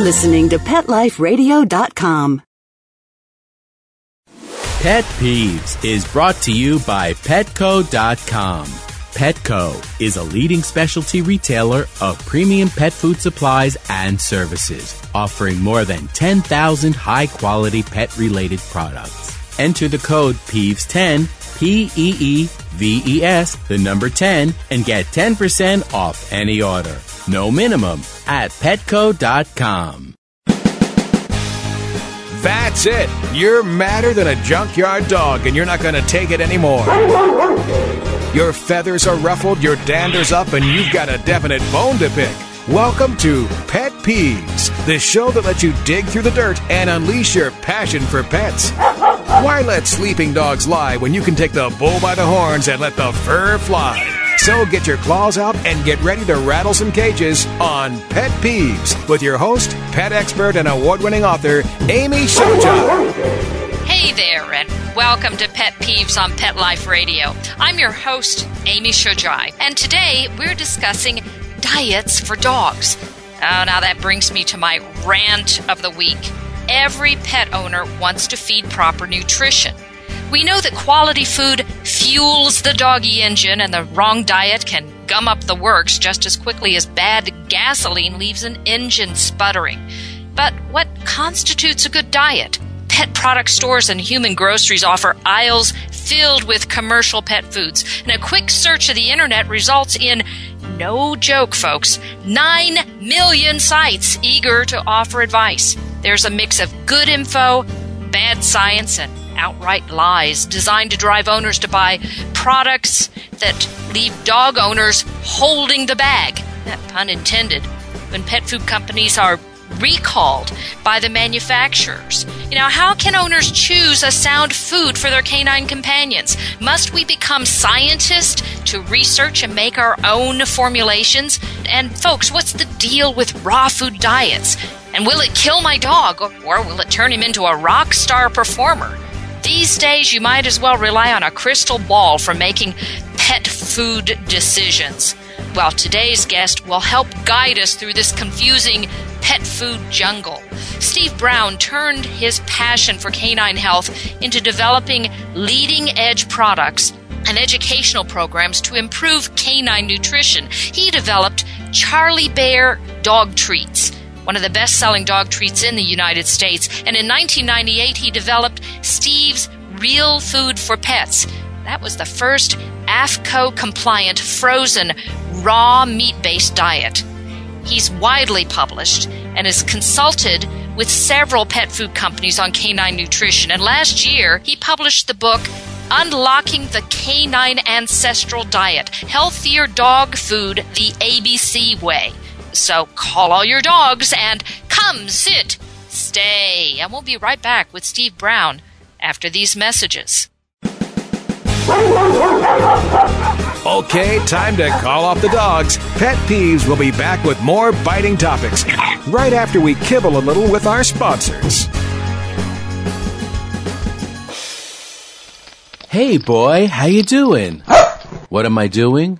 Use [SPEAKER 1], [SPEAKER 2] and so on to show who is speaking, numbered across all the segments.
[SPEAKER 1] listening to PetLifeRadio.com.
[SPEAKER 2] Pet Peeves is brought to you by Petco.com. Petco is a leading specialty retailer of premium pet food supplies and services, offering more than 10,000 high quality pet related products. Enter the code PEEVES10, P E E V E S, the number 10, and get 10% off any order. No minimum at petco.com.
[SPEAKER 3] That's it. You're madder than a junkyard dog, and you're not going to take it anymore. Your feathers are ruffled, your dander's up, and you've got a definite bone to pick. Welcome to Pet Peeves, the show that lets you dig through the dirt and unleash your passion for pets. Why let sleeping dogs lie when you can take the bull by the horns and let the fur fly? So get your claws out and get ready to rattle some cages on Pet Peeves with your host, pet expert, and award winning author, Amy Shojai.
[SPEAKER 4] Hey there, and welcome to Pet Peeves on Pet Life Radio. I'm your host, Amy Shojai, and today we're discussing diets for dogs. Oh, now that brings me to my rant of the week. Every pet owner wants to feed proper nutrition. We know that quality food fuels the doggy engine, and the wrong diet can gum up the works just as quickly as bad gasoline leaves an engine sputtering. But what constitutes a good diet? Pet product stores and human groceries offer aisles filled with commercial pet foods, and a quick search of the internet results in no joke, folks, 9 million sites eager to offer advice. There's a mix of good info, bad science, and outright lies designed to drive owners to buy products that leave dog owners holding the bag. Pun intended. When pet food companies are recalled by the manufacturers. You know, how can owners choose a sound food for their canine companions? Must we become scientists to research and make our own formulations? And folks, what's the deal with raw food diets? And will it kill my dog or will it turn him into a rock star performer? These days, you might as well rely on a crystal ball for making pet food decisions. Well, today's guest will help guide us through this confusing pet food jungle. Steve Brown turned his passion for canine health into developing leading edge products and educational programs to improve canine nutrition. He developed Charlie Bear dog treats one of the best selling dog treats in the United States. And in 1998, he developed Steve's Real Food for Pets. That was the first AAFCO compliant frozen raw meat based diet. He's widely published and is consulted with several pet food companies on canine nutrition. And last year, he published the book Unlocking the Canine Ancestral Diet Healthier Dog Food the ABC Way. So call all your dogs and come, sit, stay. And we'll be right back with Steve Brown after these messages.
[SPEAKER 3] Okay, time to call off the dogs. Pet Peeves will be back with more biting topics right after we kibble a little with our sponsors.
[SPEAKER 2] Hey boy, how you doing? What am I doing?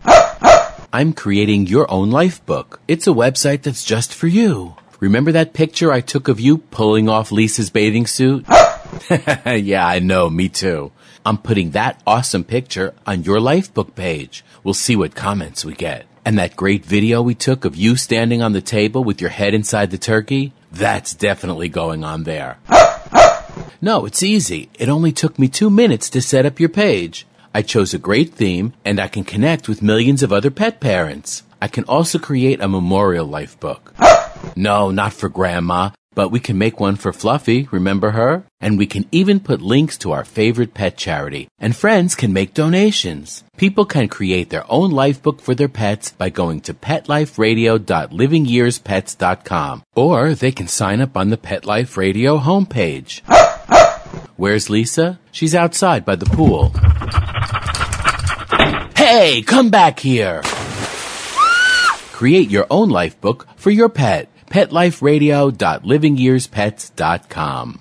[SPEAKER 2] I'm creating your own life book. It's a website that's just for you. Remember that picture I took of you pulling off Lisa's bathing suit? yeah, I know, me too. I'm putting that awesome picture on your lifebook page. We'll see what comments we get. And that great video we took of you standing on the table with your head inside the turkey? That's definitely going on there. no, it's easy. It only took me two minutes to set up your page. I chose a great theme and I can connect with millions of other pet parents. I can also create a memorial life book. no, not for grandma, but we can make one for Fluffy, remember her? And we can even put links to our favorite pet charity. And friends can make donations. People can create their own life book for their pets by going to petliferadio.livingyearspets.com. Or they can sign up on the Pet Life Radio homepage. Where's Lisa? She's outside by the pool. Hey, come back here! Create your own life book for your pet. PetLifeRadio.LivingYearsPets.com.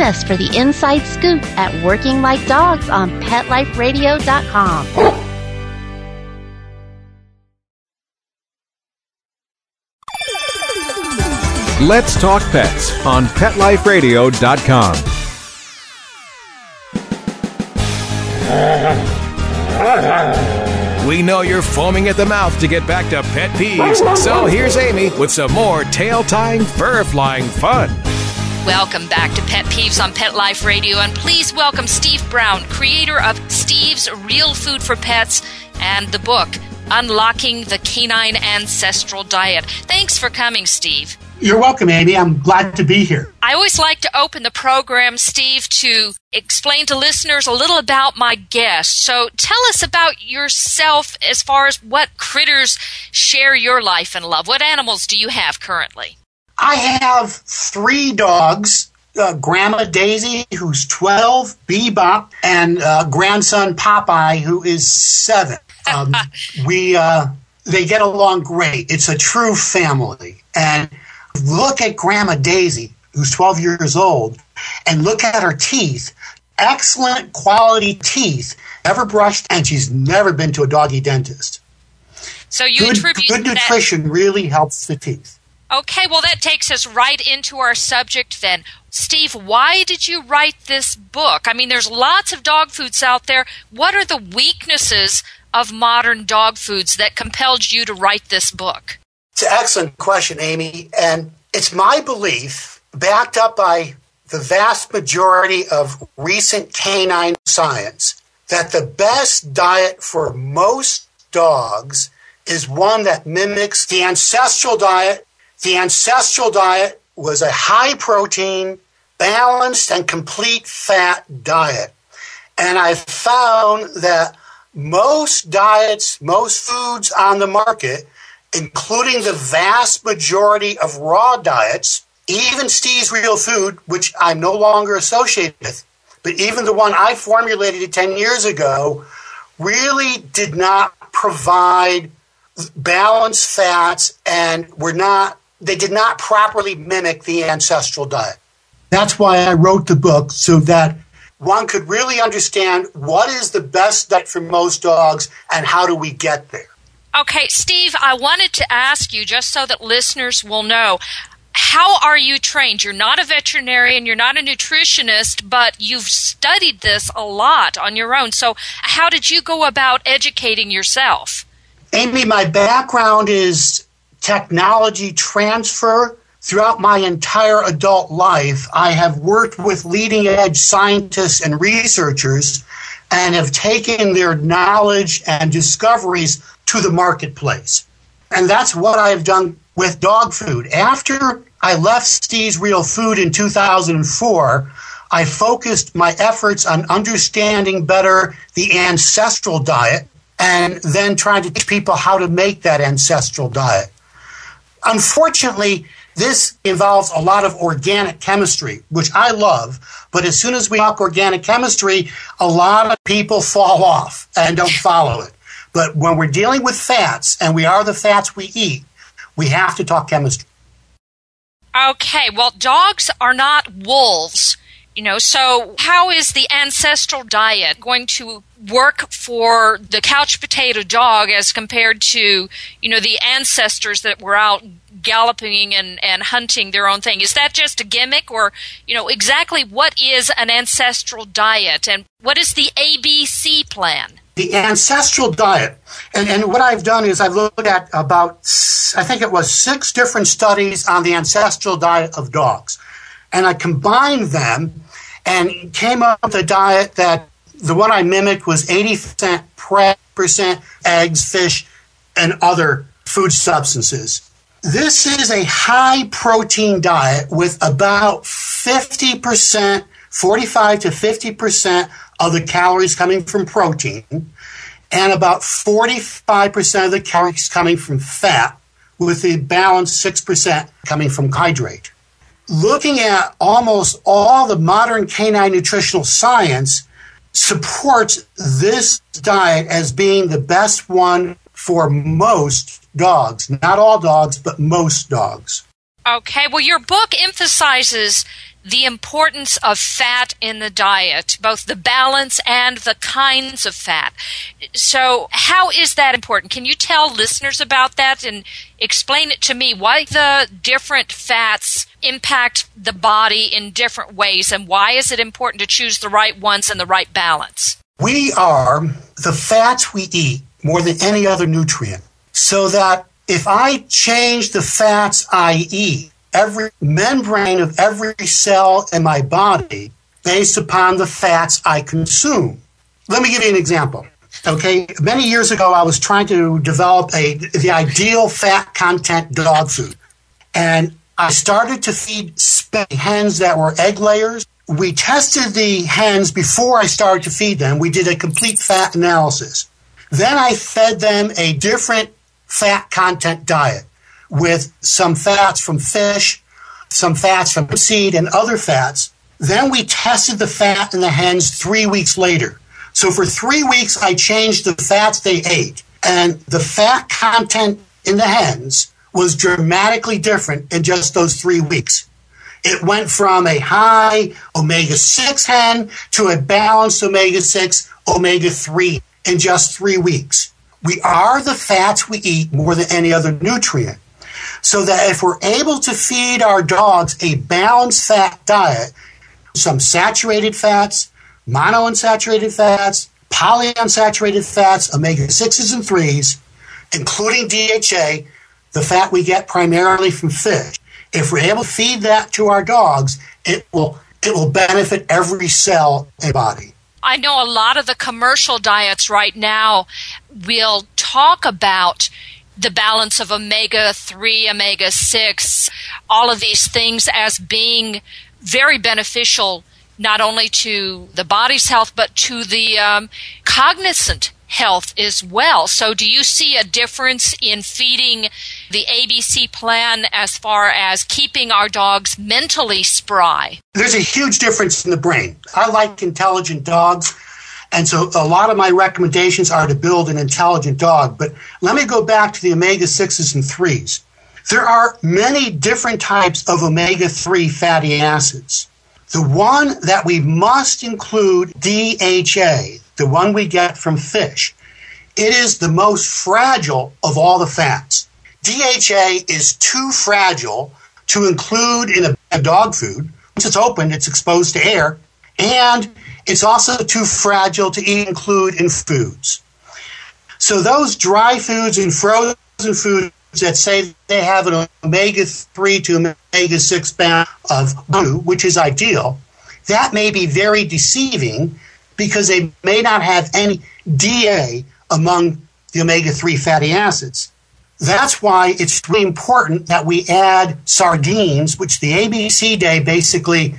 [SPEAKER 5] us for the inside scoop at Working Like Dogs on PetLifeRadio radio.com.
[SPEAKER 3] Let's Talk Pets on PetLifeRadio.com. We know you're foaming at the mouth to get back to pet peeves, so here's Amy with some more tail tying, fur flying fun.
[SPEAKER 4] Welcome back to Pet Peeves on Pet Life Radio, and please welcome Steve Brown, creator of Steve's Real Food for Pets and the book Unlocking the Canine Ancestral Diet. Thanks for coming, Steve.
[SPEAKER 6] You're welcome, Amy. I'm glad to be here.
[SPEAKER 4] I always like to open the program, Steve, to explain to listeners a little about my guest. So tell us about yourself as far as what critters share your life and love. What animals do you have currently?
[SPEAKER 6] I have three dogs. Uh, Grandma Daisy, who's 12, Bebop, and uh, grandson Popeye, who is seven. Um, we uh, they get along great. It's a true family. And look at Grandma Daisy, who's 12 years old, and look at her teeth. Excellent quality teeth, never brushed, and she's never been to a doggy dentist.
[SPEAKER 4] So you
[SPEAKER 6] good,
[SPEAKER 4] attribute
[SPEAKER 6] good
[SPEAKER 4] that-
[SPEAKER 6] nutrition really helps the teeth.
[SPEAKER 4] Okay, well, that takes us right into our subject then. Steve, why did you write this book? I mean, there's lots of dog foods out there. What are the weaknesses of modern dog foods that compelled you to write this book?
[SPEAKER 6] It's an excellent question, Amy. And it's my belief, backed up by the vast majority of recent canine science, that the best diet for most dogs is one that mimics the ancestral diet the ancestral diet was a high protein, balanced, and complete fat diet. And I found that most diets, most foods on the market, including the vast majority of raw diets, even Steve's Real Food, which I'm no longer associated with, but even the one I formulated 10 years ago, really did not provide balanced fats and were not they did not properly mimic the ancestral diet. That's why I wrote the book so that one could really understand what is the best diet for most dogs and how do we get there.
[SPEAKER 4] Okay, Steve, I wanted to ask you just so that listeners will know how are you trained? You're not a veterinarian, you're not a nutritionist, but you've studied this a lot on your own. So, how did you go about educating yourself?
[SPEAKER 6] Amy, my background is technology transfer. Throughout my entire adult life, I have worked with leading edge scientists and researchers and have taken their knowledge and discoveries to the marketplace. And that's what I've done with dog food. After I left Steve's Real Food in 2004, I focused my efforts on understanding better the ancestral diet and then trying to teach people how to make that ancestral diet. Unfortunately, this involves a lot of organic chemistry, which I love. But as soon as we talk organic chemistry, a lot of people fall off and don't follow it. But when we're dealing with fats, and we are the fats we eat, we have to talk chemistry.
[SPEAKER 4] Okay, well, dogs are not wolves. You know, so how is the ancestral diet going to work for the couch potato dog as compared to, you know, the ancestors that were out galloping and, and hunting their own thing? Is that just a gimmick or, you know, exactly what is an ancestral diet and what is the ABC plan?
[SPEAKER 6] The ancestral diet, and, and what I've done is I've looked at about, I think it was six different studies on the ancestral diet of dogs. And I combined them and came up with a diet that the one I mimicked was 80% prep percent eggs, fish, and other food substances. This is a high protein diet with about 50%, 45 to 50% of the calories coming from protein and about 45% of the calories coming from fat, with the balance 6% coming from hydrate. Looking at almost all the modern canine nutritional science supports this diet as being the best one for most dogs. Not all dogs, but most dogs.
[SPEAKER 4] Okay, well, your book emphasizes the importance of fat in the diet, both the balance and the kinds of fat. So, how is that important? Can you tell listeners about that and explain it to me? Why the different fats impact the body in different ways, and why is it important to choose the right ones and the right balance?
[SPEAKER 6] We are the fats we eat more than any other nutrient. So that if I change the fats I eat, every membrane of every cell in my body based upon the fats I consume. Let me give you an example. Okay, many years ago, I was trying to develop a the ideal fat content dog food, and I started to feed hens that were egg layers. We tested the hens before I started to feed them. We did a complete fat analysis. Then I fed them a different fat content diet with some fats from fish, some fats from seed, and other fats. Then we tested the fat in the hens three weeks later. So for three weeks, I changed the fats they ate, and the fat content in the hens was dramatically different in just those three weeks. It went from a high omega 6 hen to a balanced omega 6, omega 3 in just three weeks. We are the fats we eat more than any other nutrient so that if we're able to feed our dogs a balanced fat diet, some saturated fats, monounsaturated fats, polyunsaturated fats, omega 6s and 3s, including DHA, the fat we get primarily from fish. If we're able to feed that to our dogs, it will it will benefit every cell in the body.
[SPEAKER 4] I know a lot of the commercial diets right now will talk about the balance of omega 3, omega 6, all of these things as being very beneficial not only to the body's health but to the um, cognizant health as well. So, do you see a difference in feeding the ABC plan as far as keeping our dogs mentally spry?
[SPEAKER 6] There's a huge difference in the brain. I like intelligent dogs. And so a lot of my recommendations are to build an intelligent dog. But let me go back to the omega 6s and 3s. There are many different types of omega 3 fatty acids. The one that we must include DHA, the one we get from fish. It is the most fragile of all the fats. DHA is too fragile to include in a dog food. Once it's opened, it's exposed to air, and it's also too fragile to include in foods. So those dry foods and frozen foods that say they have an omega 3 to omega 6 bound of blue, which is ideal, that may be very deceiving because they may not have any DA among the omega 3 fatty acids. That's why it's really important that we add sardines, which the ABC day basically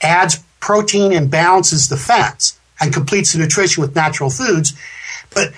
[SPEAKER 6] adds protein and balances the fats and completes the nutrition with natural foods. But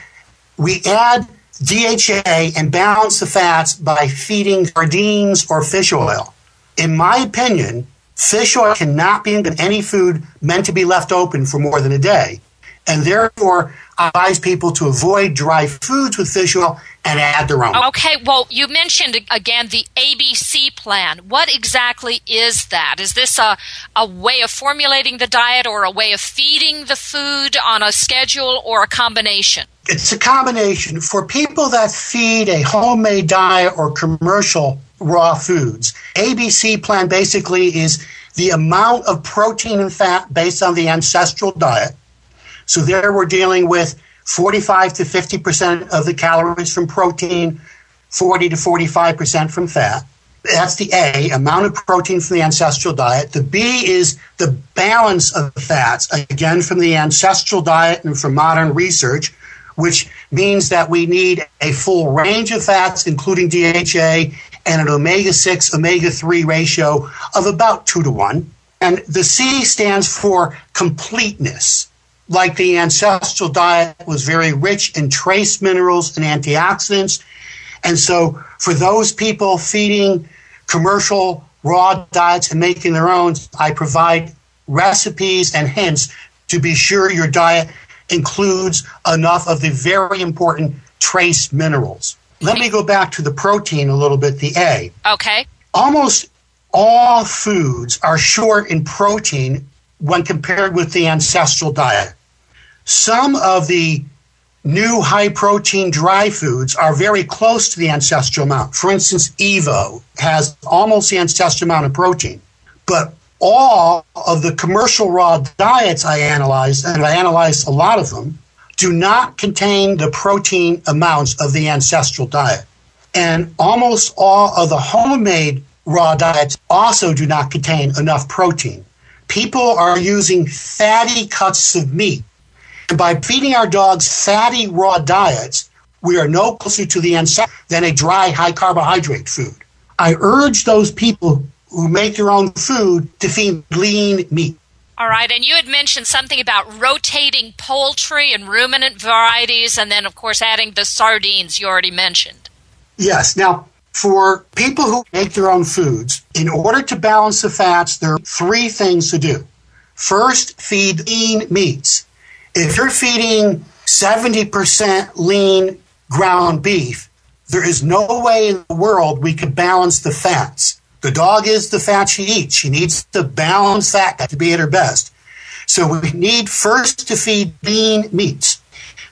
[SPEAKER 6] we add DHA and balance the fats by feeding sardines or fish oil. In my opinion, fish oil cannot be in any food meant to be left open for more than a day. And therefore, I advise people to avoid dry foods with fish oil and add their own.
[SPEAKER 4] Okay, well, you mentioned again the ABC plan. What exactly is that? Is this a, a way of formulating the diet or a way of feeding the food on a schedule or a combination?
[SPEAKER 6] It's a combination. For people that feed a homemade diet or commercial raw foods, ABC plan basically is the amount of protein and fat based on the ancestral diet. So there we're dealing with 45 to 50% of the calories from protein, 40 to 45% from fat. That's the A, amount of protein from the ancestral diet. The B is the balance of fats, again from the ancestral diet and from modern research, which means that we need a full range of fats, including DHA, and an omega 6 omega 3 ratio of about 2 to 1. And the C stands for completeness. Like the ancestral diet was very rich in trace minerals and antioxidants. And so for those people feeding commercial raw diets and making their own, I provide recipes and hints to be sure your diet includes enough of the very important trace minerals. Let me go back to the protein a little bit, the A.
[SPEAKER 4] Okay.
[SPEAKER 6] Almost all foods are short in protein when compared with the ancestral diet. Some of the new high protein dry foods are very close to the ancestral amount. For instance, Evo has almost the ancestral amount of protein. But all of the commercial raw diets I analyzed, and I analyzed a lot of them, do not contain the protein amounts of the ancestral diet. And almost all of the homemade raw diets also do not contain enough protein. People are using fatty cuts of meat. And by feeding our dogs fatty raw diets, we are no closer to the ancestral than a dry, high carbohydrate food. I urge those people who make their own food to feed lean meat.
[SPEAKER 4] All right, and you had mentioned something about rotating poultry and ruminant varieties, and then, of course, adding the sardines you already mentioned.
[SPEAKER 6] Yes. Now, for people who make their own foods, in order to balance the fats, there are three things to do. First, feed lean meats. If you're feeding 70% lean ground beef, there is no way in the world we could balance the fats. The dog is the fat she eats. She needs to balance that to be at her best. So we need first to feed lean meats.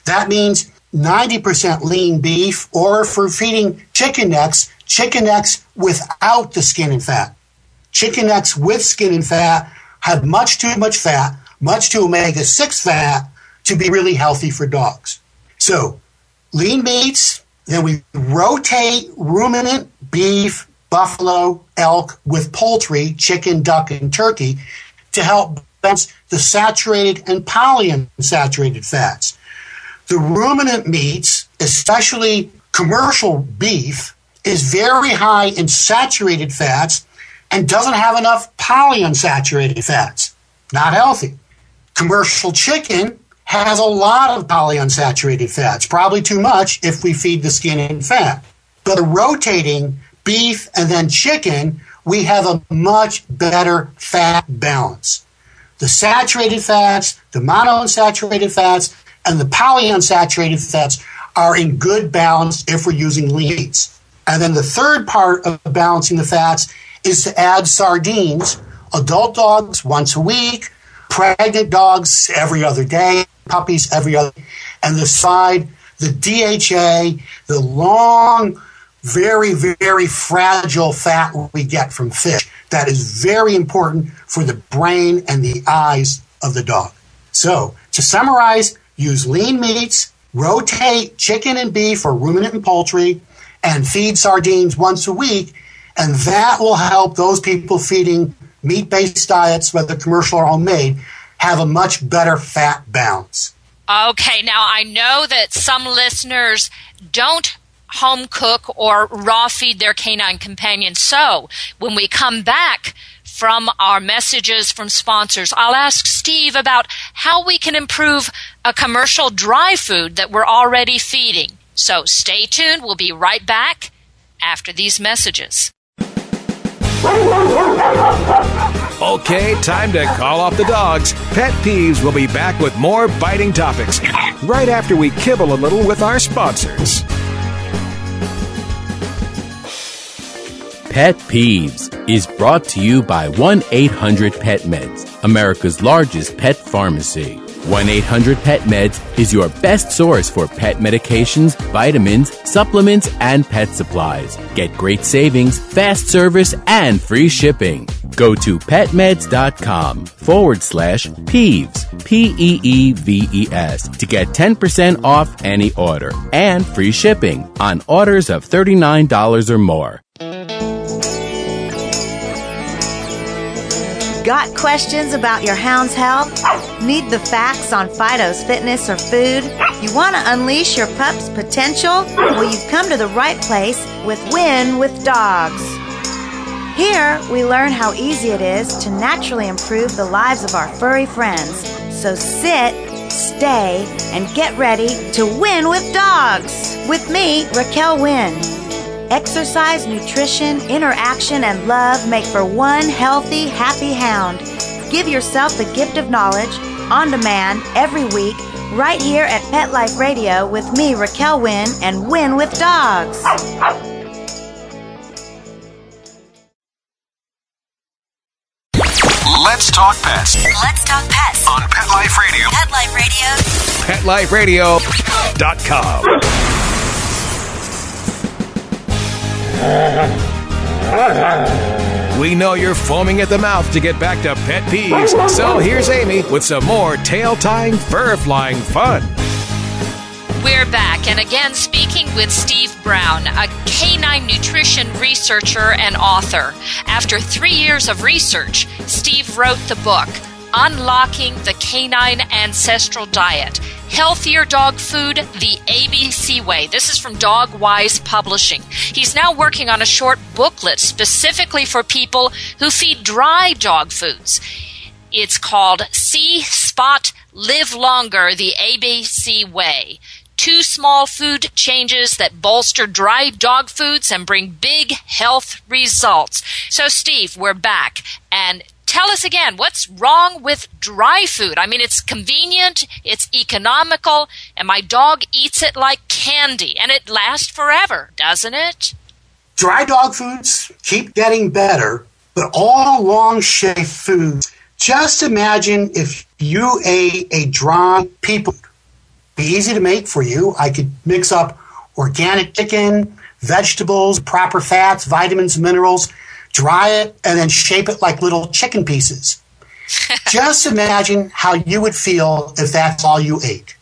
[SPEAKER 6] That means 90% lean beef, or for feeding chicken necks, chicken necks without the skin and fat. Chicken necks with skin and fat have much too much fat, much too omega 6 fat to be really healthy for dogs. So lean meats, then we rotate ruminant beef, buffalo, elk with poultry, chicken, duck, and turkey to help balance the saturated and polyunsaturated fats. The ruminant meats, especially commercial beef, is very high in saturated fats and doesn't have enough polyunsaturated fats. Not healthy. Commercial chicken has a lot of polyunsaturated fats, probably too much if we feed the skin and fat. But rotating beef and then chicken, we have a much better fat balance. The saturated fats, the monounsaturated fats, and the polyunsaturated fats are in good balance if we're using lean meats. And then the third part of balancing the fats is to add sardines, adult dogs once a week, pregnant dogs every other day, puppies every other, and the side, the DHA, the long, very, very fragile fat we get from fish. That is very important for the brain and the eyes of the dog. So, to summarize, use lean meats, rotate chicken and beef or ruminant and poultry, and feed sardines once a week. And that will help those people feeding meat based diets, whether commercial or homemade, have a much better fat balance.
[SPEAKER 4] Okay, now I know that some listeners don't home cook or raw feed their canine companion. So when we come back from our messages from sponsors, I'll ask Steve about how we can improve a commercial dry food that we're already feeding. So stay tuned. We'll be right back after these messages.
[SPEAKER 3] Okay, time to call off the dogs. Pet Peeves will be back with more biting topics right after we kibble a little with our sponsors.
[SPEAKER 2] Pet Peeves is brought to you by 1 800 Pet Meds, America's largest pet pharmacy. 1 800 Pet Meds is your best source for pet medications, vitamins, supplements, and pet supplies. Get great savings, fast service, and free shipping. Go to petmeds.com forward slash peeves, P E E V E S, to get 10% off any order and free shipping on orders of $39 or more.
[SPEAKER 7] Got questions about your hound's health? Need the facts on Fido's fitness or food? You want to unleash your pup's potential? Well, you've come to the right place with Win with Dogs. Here, we learn how easy it is to naturally improve the lives of our furry friends. So sit, stay, and get ready to win with dogs. With me, Raquel Wynn. Exercise, nutrition, interaction, and love make for one healthy, happy hound. Give yourself the gift of knowledge on demand every week right here at Pet Life Radio with me, Raquel Wynn, and Win with Dogs.
[SPEAKER 3] Let's talk pets
[SPEAKER 8] Let's talk pets.
[SPEAKER 3] on Pet Life Radio.
[SPEAKER 8] Pet Life Radio.
[SPEAKER 3] PetLifeRadio.com. We know you're foaming at the mouth to get back to pet peeves, so here's Amy with some more tail tying, fur flying fun.
[SPEAKER 4] We're back, and again speaking with Steve Brown, a canine nutrition researcher and author. After three years of research, Steve wrote the book, Unlocking the Canine Ancestral Diet Healthier Dog Food the ABC Way. This is from Dogwise Publishing. He's now working on a short booklet specifically for people who feed dry dog foods. It's called See, Spot, Live Longer the ABC Way. Two small food changes that bolster dry dog foods and bring big health results. So, Steve, we're back. And tell us again what's wrong with dry food? I mean, it's convenient, it's economical, and my dog eats it like candy, and it lasts forever, doesn't it?
[SPEAKER 6] Dry dog foods keep getting better, but all long shelf foods. Just imagine if you ate a dry people. Be easy to make for you. I could mix up organic chicken, vegetables, proper fats, vitamins, minerals, dry it, and then shape it like little chicken pieces. Just imagine how you would feel if that's all you ate.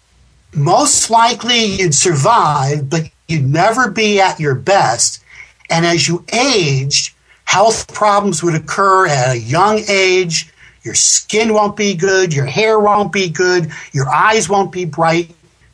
[SPEAKER 6] Most likely you'd survive, but you'd never be at your best. And as you aged, health problems would occur at a young age. Your skin won't be good, your hair won't be good, your eyes won't be bright.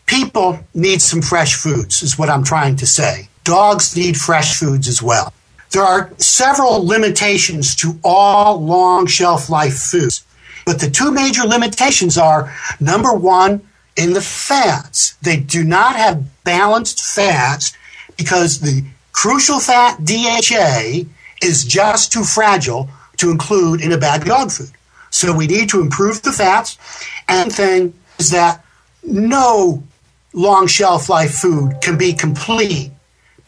[SPEAKER 6] People need some fresh foods, is what I'm trying to say. Dogs need fresh foods as well. There are several limitations to all long shelf life foods, but the two major limitations are number one, in the fats. They do not have balanced fats because the crucial fat DHA is just too fragile to include in a of dog food. So we need to improve the fats. And thing is that no long shelf life food can be complete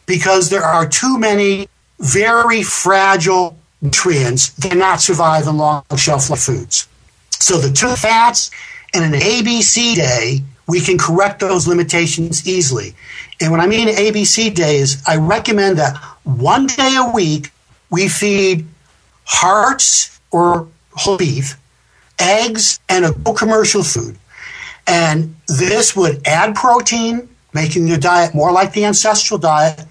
[SPEAKER 6] because there are too many very fragile nutrients cannot survive in long shelf life foods. So the two fats and an ABC day, we can correct those limitations easily. And when I mean ABC day is I recommend that one day a week we feed hearts or whole beef, eggs, and a commercial food. And this would add protein, making your diet more like the ancestral diet,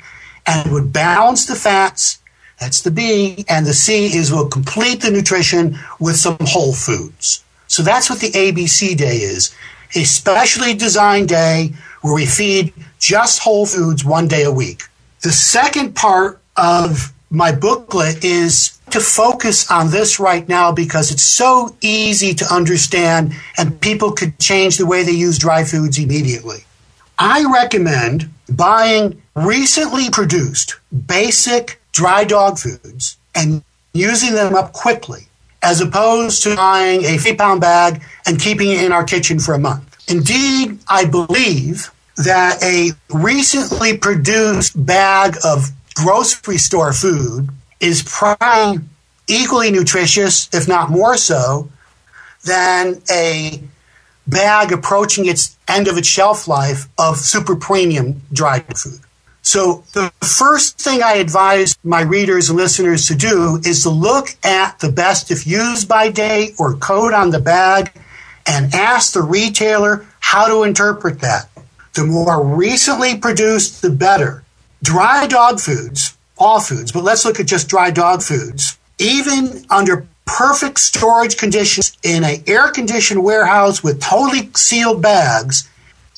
[SPEAKER 6] and would balance the fats. That's the B. And the C is we'll complete the nutrition with some whole foods. So that's what the ABC day is. A specially designed day where we feed just whole foods one day a week. The second part of my booklet is to focus on this right now because it's so easy to understand and people could change the way they use dry foods immediately. I recommend buying recently produced basic dry dog foods and using them up quickly as opposed to buying a 50 pound bag and keeping it in our kitchen for a month. Indeed, I believe that a recently produced bag of grocery store food is probably equally nutritious, if not more so, than a bag approaching its end of its shelf life of super premium dried food. So the first thing I advise my readers and listeners to do is to look at the best if used by date or code on the bag and ask the retailer how to interpret that. The more recently produced, the better. Dry dog foods, all foods, but let's look at just dry dog foods. Even under perfect storage conditions in an air conditioned warehouse with totally sealed bags,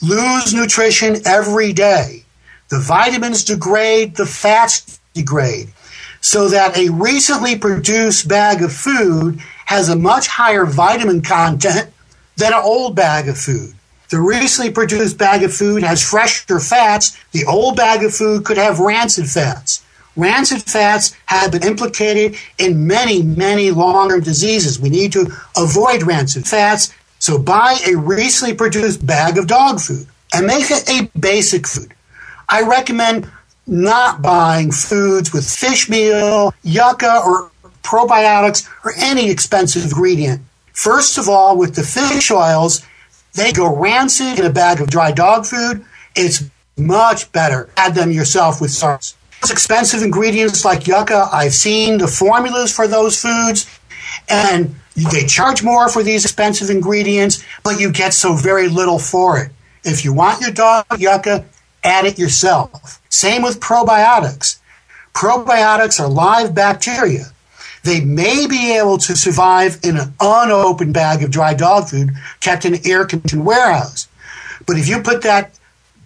[SPEAKER 6] lose nutrition every day. The vitamins degrade, the fats degrade. So that a recently produced bag of food has a much higher vitamin content than an old bag of food. the recently produced bag of food has fresher fats, the old bag of food could have rancid fats. Rancid fats have been implicated in many, many long term diseases. We need to avoid rancid fats, so buy a recently produced bag of dog food and make it a basic food. I recommend not buying foods with fish meal, yucca, or probiotics, or any expensive ingredient. First of all, with the fish oils, they go rancid in a bag of dry dog food. It's much better. Add them yourself with sauce. Expensive ingredients like yucca, I've seen the formulas for those foods, and they charge more for these expensive ingredients, but you get so very little for it. If you want your dog yucca, add it yourself. Same with probiotics. Probiotics are live bacteria. They may be able to survive in an unopened bag of dry dog food kept in an air conditioned warehouse. But if you put that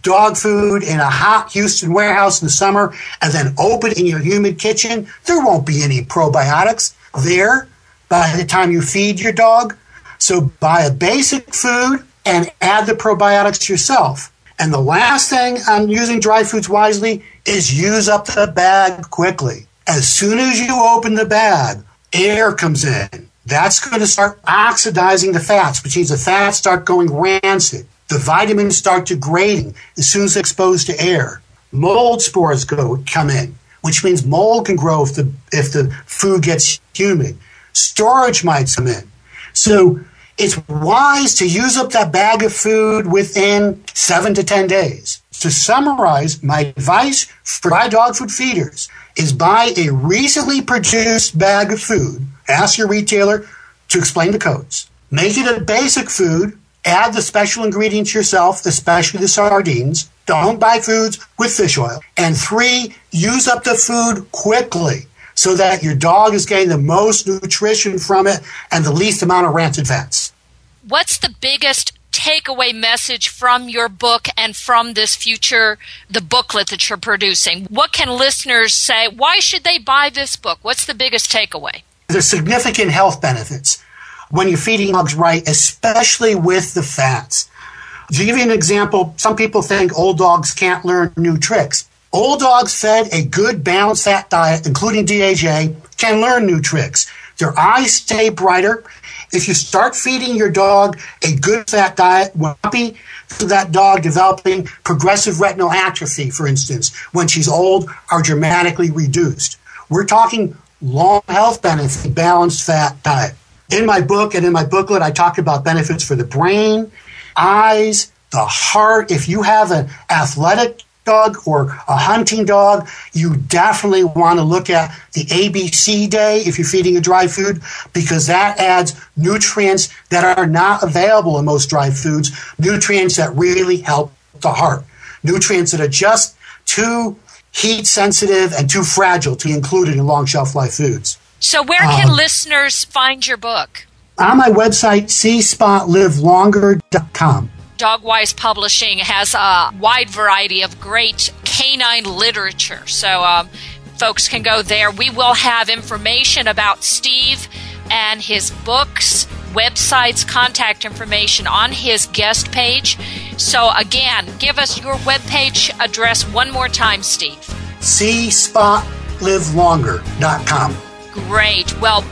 [SPEAKER 6] dog food in a hot Houston warehouse in the summer and then open in your humid kitchen, there won't be any probiotics there by the time you feed your dog. So buy a basic food and add the probiotics yourself. And the last thing on using dry foods wisely is use up the bag quickly. As soon as you open the bag, air comes in. That's going to start oxidizing the fats, which means the fats start going rancid. The vitamins start degrading as soon as exposed to air. Mold spores go come in, which means mold can grow if the if the food gets humid. Storage mites come in. So it's wise to use up that bag of food within seven to 10 days. To summarize, my advice for my dog food feeders is buy a recently produced bag of food. Ask your retailer to explain the codes. Make it a basic food. Add the special ingredients yourself, especially the sardines. Don't buy foods with fish oil. And three, use up the food quickly so that your dog is getting the most nutrition from it and the least amount of rancid fats.
[SPEAKER 4] What's the biggest takeaway message from your book and from this future, the booklet that you're producing? What can listeners say? Why should they buy this book? What's the biggest takeaway?
[SPEAKER 6] There's significant health benefits when you're feeding dogs right, especially with the fats. To give you an example, some people think old dogs can't learn new tricks. Old dogs fed a good balanced fat diet, including DHA, can learn new tricks. Their eyes stay brighter. If you start feeding your dog a good fat diet, puppy, that dog developing progressive retinal atrophy, for instance, when she's old, are dramatically reduced. We're talking long health benefits, balanced fat diet. In my book and in my booklet, I talk about benefits for the brain, eyes, the heart. If you have an athletic dog or a hunting dog, you definitely want to look at the ABC day if you're feeding a dry food because that adds nutrients that are not available in most dry foods, nutrients that really help the heart, nutrients that are just too heat sensitive and too fragile to be included in long shelf life foods.
[SPEAKER 4] So, where can um, listeners find your book?
[SPEAKER 6] On my website, seespotlivelonger.com.
[SPEAKER 4] Dogwise Publishing has a wide variety of great canine literature. So, um, folks can go there. We will have information about Steve and his books, websites, contact information on his guest page. So, again, give us your webpage address one more time, Steve.
[SPEAKER 6] SeeSpotLiveLonger.com.
[SPEAKER 4] Great. Well,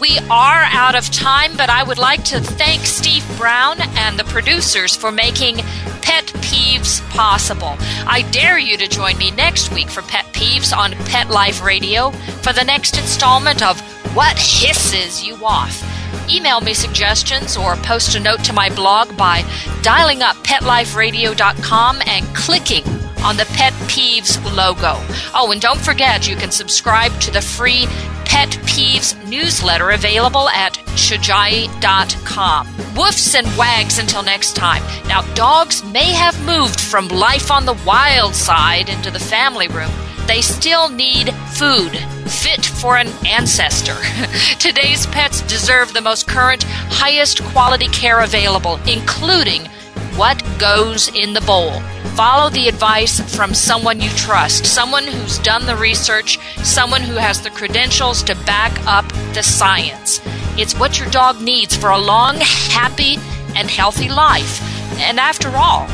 [SPEAKER 4] we are out of time, but I would like to thank Steve Brown and the producers for making Pet Peeves possible. I dare you to join me next week for Pet Peeves on Pet Life Radio for the next installment of What Hisses You Off. Email me suggestions or post a note to my blog by dialing up petliferadio.com and clicking on the Pet Peeves logo. Oh, and don't forget you can subscribe to the free Pet Peeves newsletter available at shojai.com. Woofs and wags until next time. Now, dogs may have moved from life on the wild side into the family room. They still need food fit for an ancestor. Today's pets deserve the most current, highest quality care available, including what goes in the bowl. Follow the advice from someone you trust, someone who's done the research, someone who has the credentials to back up the science. It's what your dog needs for a long, happy, and healthy life. And after all,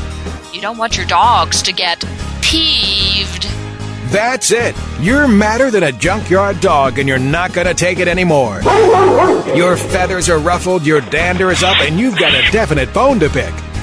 [SPEAKER 4] you don't want your dogs to get peeved.
[SPEAKER 3] That's it. You're madder than a junkyard dog and you're not going to take it anymore. Your feathers are ruffled, your dander is up, and you've got a definite bone to pick.